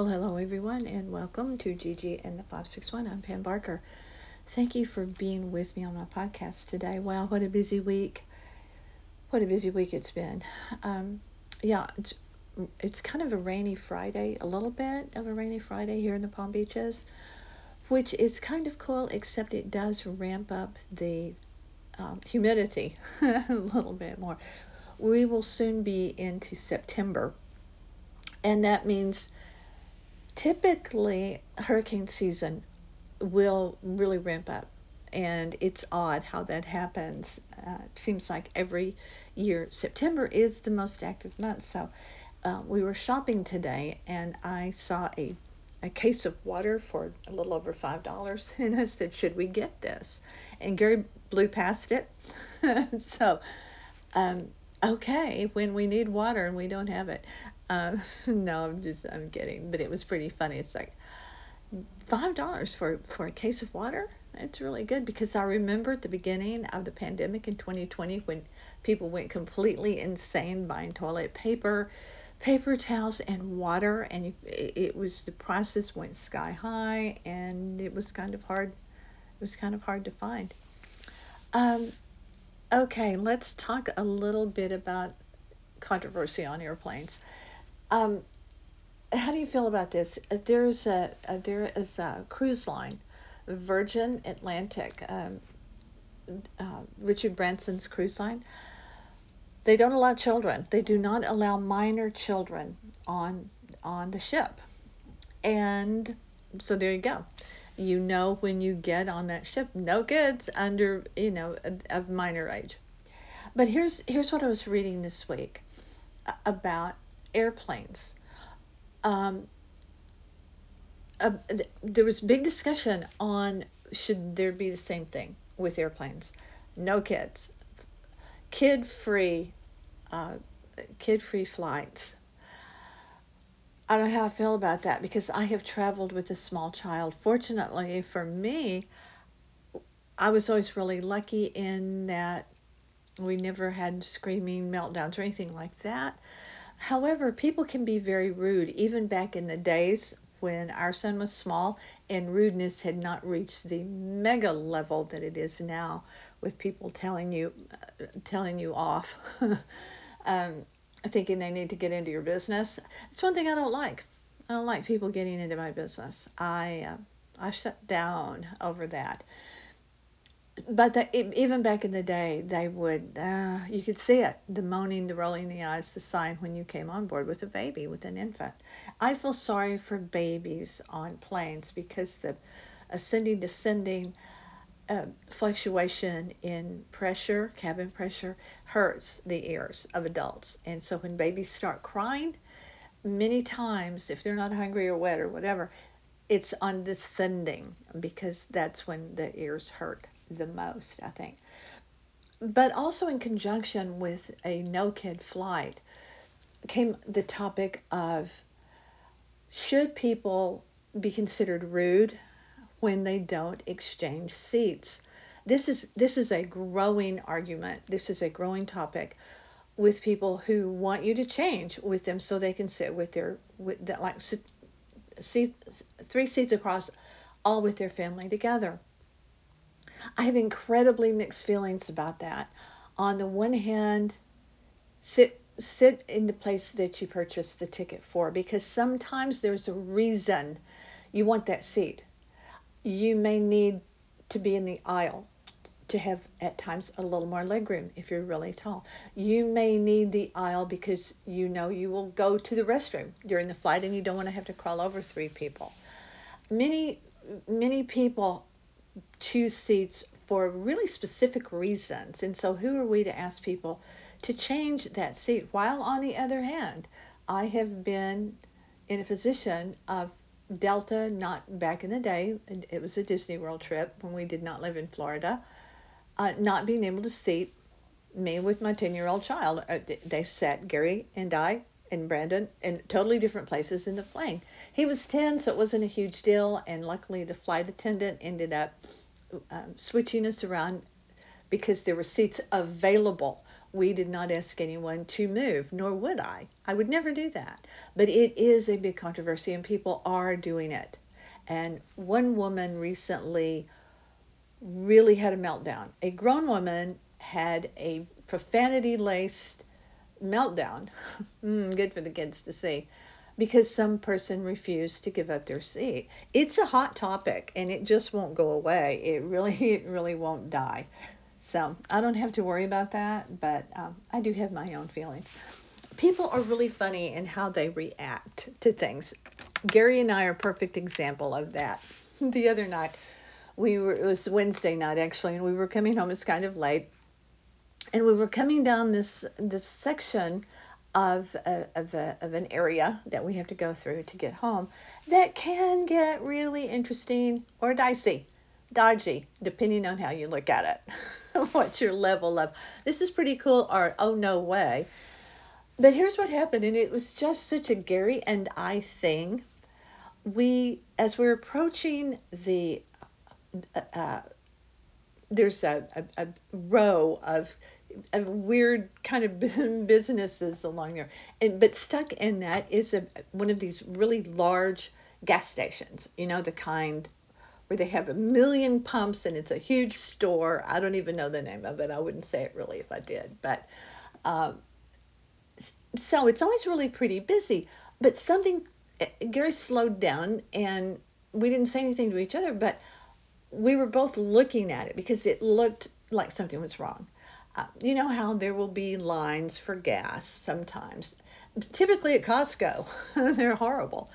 Well, hello everyone, and welcome to Gigi and the 561. I'm Pam Barker. Thank you for being with me on my podcast today. Wow, what a busy week! What a busy week it's been. Um, yeah, it's it's kind of a rainy Friday, a little bit of a rainy Friday here in the Palm Beaches, which is kind of cool, except it does ramp up the um, humidity a little bit more. We will soon be into September, and that means typically hurricane season will really ramp up and it's odd how that happens. Uh, it seems like every year september is the most active month. So uh, we were shopping today and i saw a, a case of water for a little over five dollars and i said should we get this? And gary blew past it. So um, okay when we need water and we don't have it uh, no, I'm just I'm kidding, but it was pretty funny. It's like five dollars for for a case of water. It's really good because I remember at the beginning of the pandemic in 2020 when people went completely insane buying toilet paper, paper towels, and water, and it was the prices went sky high, and it was kind of hard. It was kind of hard to find. Um, okay, let's talk a little bit about controversy on airplanes. Um, how do you feel about this? Uh, there's a, a there is a cruise line, Virgin Atlantic, um, uh, Richard Branson's cruise line. They don't allow children. They do not allow minor children on on the ship, and so there you go. You know when you get on that ship, no kids under you know of minor age. But here's here's what I was reading this week about airplanes. Um, uh, there was big discussion on should there be the same thing with airplanes. No kids, kid free, uh, kid free flights. I don't know how I feel about that because I have traveled with a small child. Fortunately for me, I was always really lucky in that we never had screaming meltdowns or anything like that. However, people can be very rude, even back in the days when our son was small and rudeness had not reached the mega level that it is now with people telling you uh, telling you off um, thinking they need to get into your business. It's one thing i don't like. I don't like people getting into my business. I uh, i shut down over that. But the, even back in the day, they would, uh, you could see it the moaning, the rolling the eyes, the sign when you came on board with a baby, with an infant. I feel sorry for babies on planes because the ascending, descending uh, fluctuation in pressure, cabin pressure, hurts the ears of adults. And so when babies start crying, many times, if they're not hungry or wet or whatever, it's on descending because that's when the ears hurt the most, I think. But also in conjunction with a no kid flight came the topic of should people be considered rude when they don't exchange seats? This is this is a growing argument. This is a growing topic with people who want you to change with them so they can sit with their with that like seat three seats across all with their family together. I have incredibly mixed feelings about that. On the one hand, sit sit in the place that you purchased the ticket for because sometimes there's a reason you want that seat. You may need to be in the aisle to have at times a little more legroom if you're really tall. You may need the aisle because you know you will go to the restroom during the flight and you don't want to have to crawl over three people. Many many people choose seats for really specific reasons. And so, who are we to ask people to change that seat? While on the other hand, I have been in a position of Delta, not back in the day, it was a Disney World trip when we did not live in Florida, uh, not being able to seat me with my 10 year old child. Uh, they sat Gary and I and Brandon in totally different places in the plane. He was 10, so it wasn't a huge deal, and luckily the flight attendant ended up um, switching us around because there were seats available we did not ask anyone to move, nor would I. I would never do that. But it is a big controversy, and people are doing it. And one woman recently really had a meltdown. A grown woman had a profanity laced meltdown. mm, good for the kids to see. Because some person refused to give up their seat. It's a hot topic and it just won't go away. It really, it really won't die. So I don't have to worry about that, but um, I do have my own feelings. People are really funny in how they react to things. Gary and I are a perfect example of that. The other night, we were it was Wednesday night actually, and we were coming home. It's kind of late, and we were coming down this this section of a, of, a, of an area that we have to go through to get home that can get really interesting or dicey, dodgy, depending on how you look at it. What's your level of this is pretty cool or oh no way. But here's what happened, and it was just such a Gary and I thing. We, as we're approaching the uh, there's a, a, a, row of, of weird kind of businesses along there, and but stuck in that is a one of these really large gas stations. You know the kind where they have a million pumps and it's a huge store. I don't even know the name of it. I wouldn't say it really if I did, but um, so it's always really pretty busy. But something eh, Gary slowed down and we didn't say anything to each other, but we were both looking at it because it looked like something was wrong. Uh, you know how there will be lines for gas sometimes, typically at Costco. They're horrible.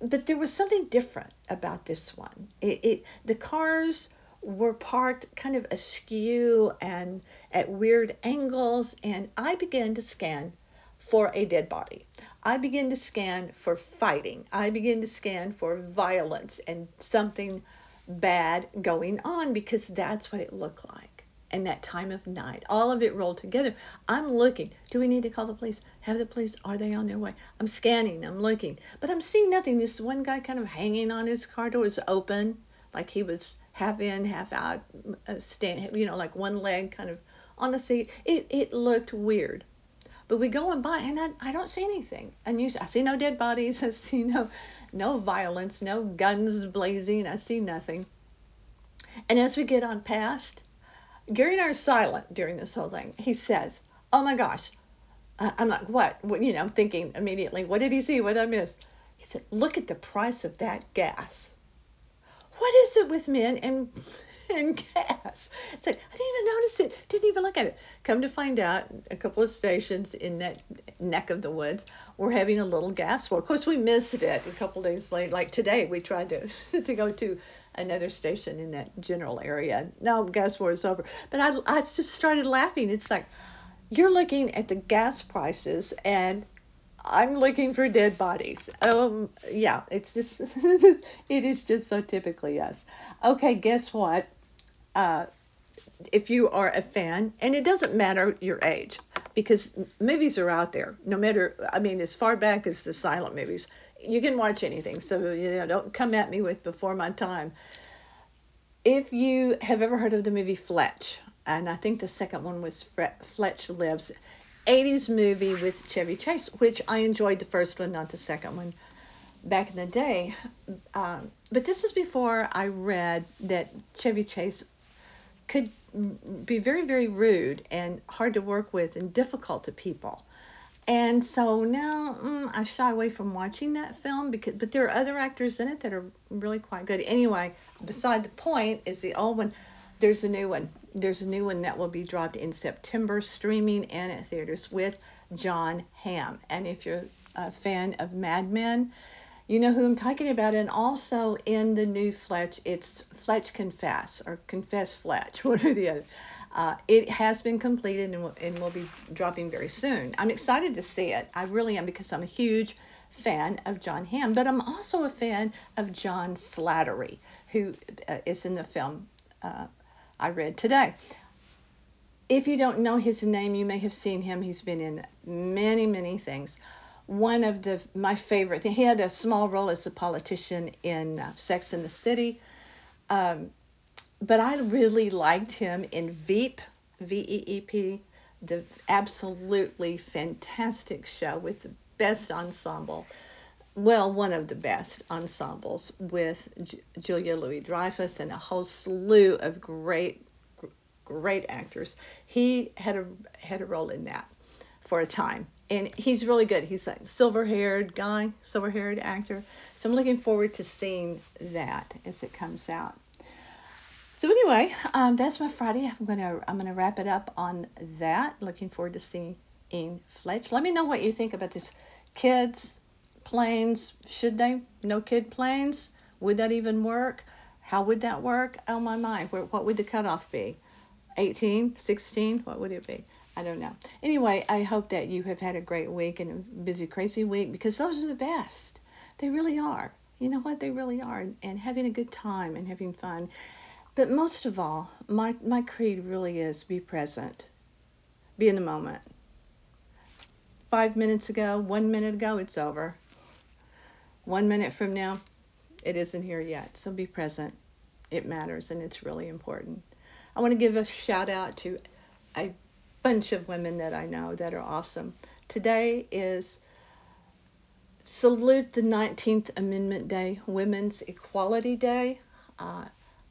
But there was something different about this one. It, it the cars were parked kind of askew and at weird angles, and I began to scan for a dead body. I begin to scan for fighting. I begin to scan for violence and something bad going on because that's what it looked like. And that time of night, all of it rolled together. I'm looking. Do we need to call the police? Have the police? Are they on their way? I'm scanning. I'm looking, but I'm seeing nothing. This one guy kind of hanging on his car door is open, like he was half in, half out, uh, stand, you know, like one leg kind of on the seat. It it looked weird. But we go on by and I, I don't see anything. And you, I see no dead bodies. I see no no violence, no guns blazing. I see nothing. And as we get on past, Gary and I are silent during this whole thing. He says, "Oh my gosh." I'm like, what? what? You know, I'm thinking immediately, what did he see? What did I miss? He said, look at the price of that gas. What is it with men and and gas. It's like I didn't even notice it. Didn't even look at it. Come to find out, a couple of stations in that neck of the woods were having a little gas war. Of course, we missed it a couple days later. Like today, we tried to to go to another station in that general area. Now gas war is over. But I I just started laughing. It's like you're looking at the gas prices and I'm looking for dead bodies. Um, yeah, it's just, it is just so typically us. Okay, guess what? uh, if you are a fan, and it doesn't matter your age, because movies are out there. No matter, I mean, as far back as the silent movies, you can watch anything. So you know, don't come at me with before my time. If you have ever heard of the movie Fletch, and I think the second one was Fletch Lives, 80s movie with Chevy Chase, which I enjoyed the first one, not the second one back in the day. Um, but this was before I read that Chevy Chase could be very, very rude and hard to work with and difficult to people. And so now mm, I shy away from watching that film because, but there are other actors in it that are really quite good. Anyway, beside the point is the old one. There's a new one. There's a new one that will be dropped in September, streaming and at theaters with Jon Hamm. And if you're a fan of Mad Men, you know who I'm talking about. And also in the new Fletch, it's Fletch Confess or Confess Fletch, one or the other. Uh, it has been completed and will, and will be dropping very soon. I'm excited to see it. I really am because I'm a huge fan of Jon Hamm, but I'm also a fan of John Slattery, who uh, is in the film uh, I read today. If you don't know his name, you may have seen him. He's been in many, many things one of the my favorite. He had a small role as a politician in uh, Sex in the City, um, but I really liked him in Veep. V E E P, the absolutely fantastic show with the best ensemble. Well, one of the best ensembles with J- Julia Louis Dreyfus and a whole slew of great, great actors. He had a had a role in that for a time, and he's really good. He's a silver-haired guy, silver-haired actor. So I'm looking forward to seeing that as it comes out. So anyway, um, that's my Friday. I'm gonna I'm gonna wrap it up on that. Looking forward to seeing in Fletch. Let me know what you think about this. Kids, planes, should they? No kid planes? Would that even work? How would that work? Oh my my, where, what would the cutoff be? 18, 16? What would it be? I don't know. Anyway, I hope that you have had a great week and a busy, crazy week because those are the best. They really are. You know what? They really are. And having a good time and having fun. But most of all, my, my creed really is be present, be in the moment. Five minutes ago, one minute ago, it's over. One minute from now, it isn't here yet. So be present. It matters and it's really important. I want to give a shout out to a bunch of women that I know that are awesome. Today is Salute the 19th Amendment Day, Women's Equality Day. Uh,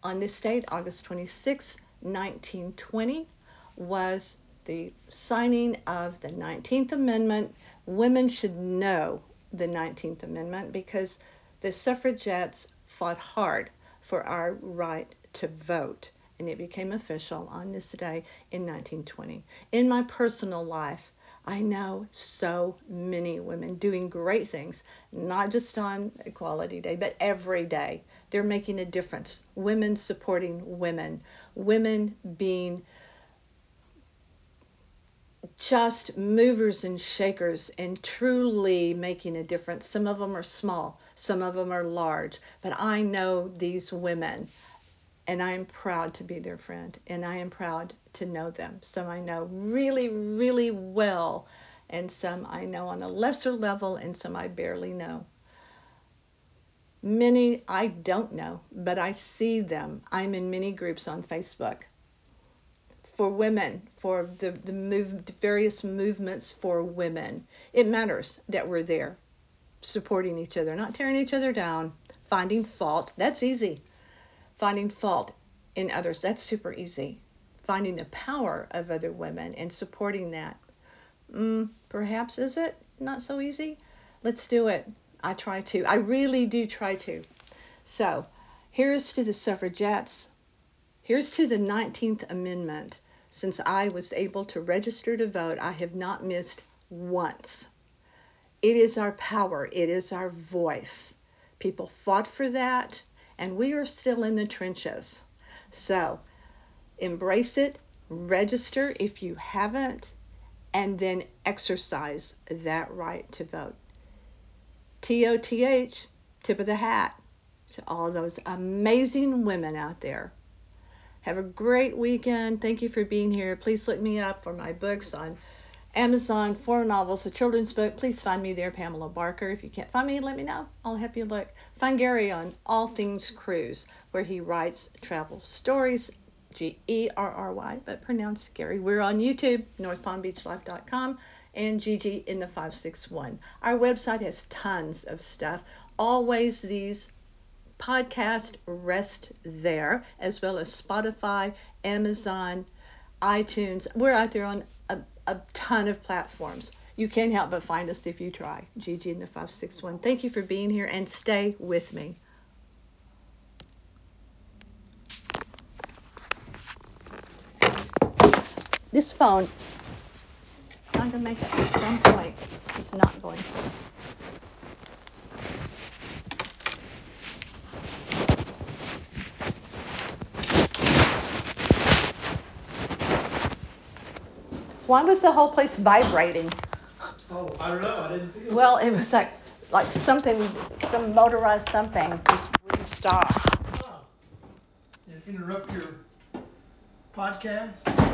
on this date, August 26, 1920, was the signing of the 19th Amendment. Women should know the 19th Amendment because the suffragettes fought hard for our right to vote, and it became official on this day in 1920. In my personal life, I know so many women doing great things, not just on Equality Day, but every day. They're making a difference. Women supporting women, women being just movers and shakers and truly making a difference. Some of them are small, some of them are large, but I know these women and I am proud to be their friend, and I am proud to know them. Some I know really, really well, and some I know on a lesser level, and some I barely know. Many I don't know, but I see them. I'm in many groups on Facebook for women, for the, the move, various movements for women. It matters that we're there supporting each other, not tearing each other down, finding fault. That's easy finding fault in others, that's super easy. Finding the power of other women and supporting that. Mm, perhaps is it not so easy? Let's do it. I try to. I really do try to. So, here's to the suffragettes. Here's to the 19th Amendment. Since I was able to register to vote, I have not missed once. It is our power, it is our voice. People fought for that and we are still in the trenches. So embrace it, register if you haven't, and then exercise that right to vote. TOTH, tip of the hat to all those amazing women out there. Have a great weekend. Thank you for being here. Please look me up for my books on Amazon, four novels, a children's book. Please find me there, Pamela Barker. If you can't find me, let me know. I'll help you look. Find Gary on All Things Cruise, where he writes travel stories, G E R R Y, but pronounced Gary. We're on YouTube, NorthPalmBeachLife.com, and GG in the 561. Our website has tons of stuff. Always these podcasts rest there, as well as Spotify, Amazon, iTunes. We're out there on a, a ton of platforms. You can't help but find us if you try. Gigi in the 561. Thank you for being here and stay with me. This phone, I'm going to make it at some point, it's not going to. Why was the whole place vibrating? Oh, I don't know. I didn't feel. Well, it was like like something, some motorized something just wouldn't stop. Did it interrupt your podcast?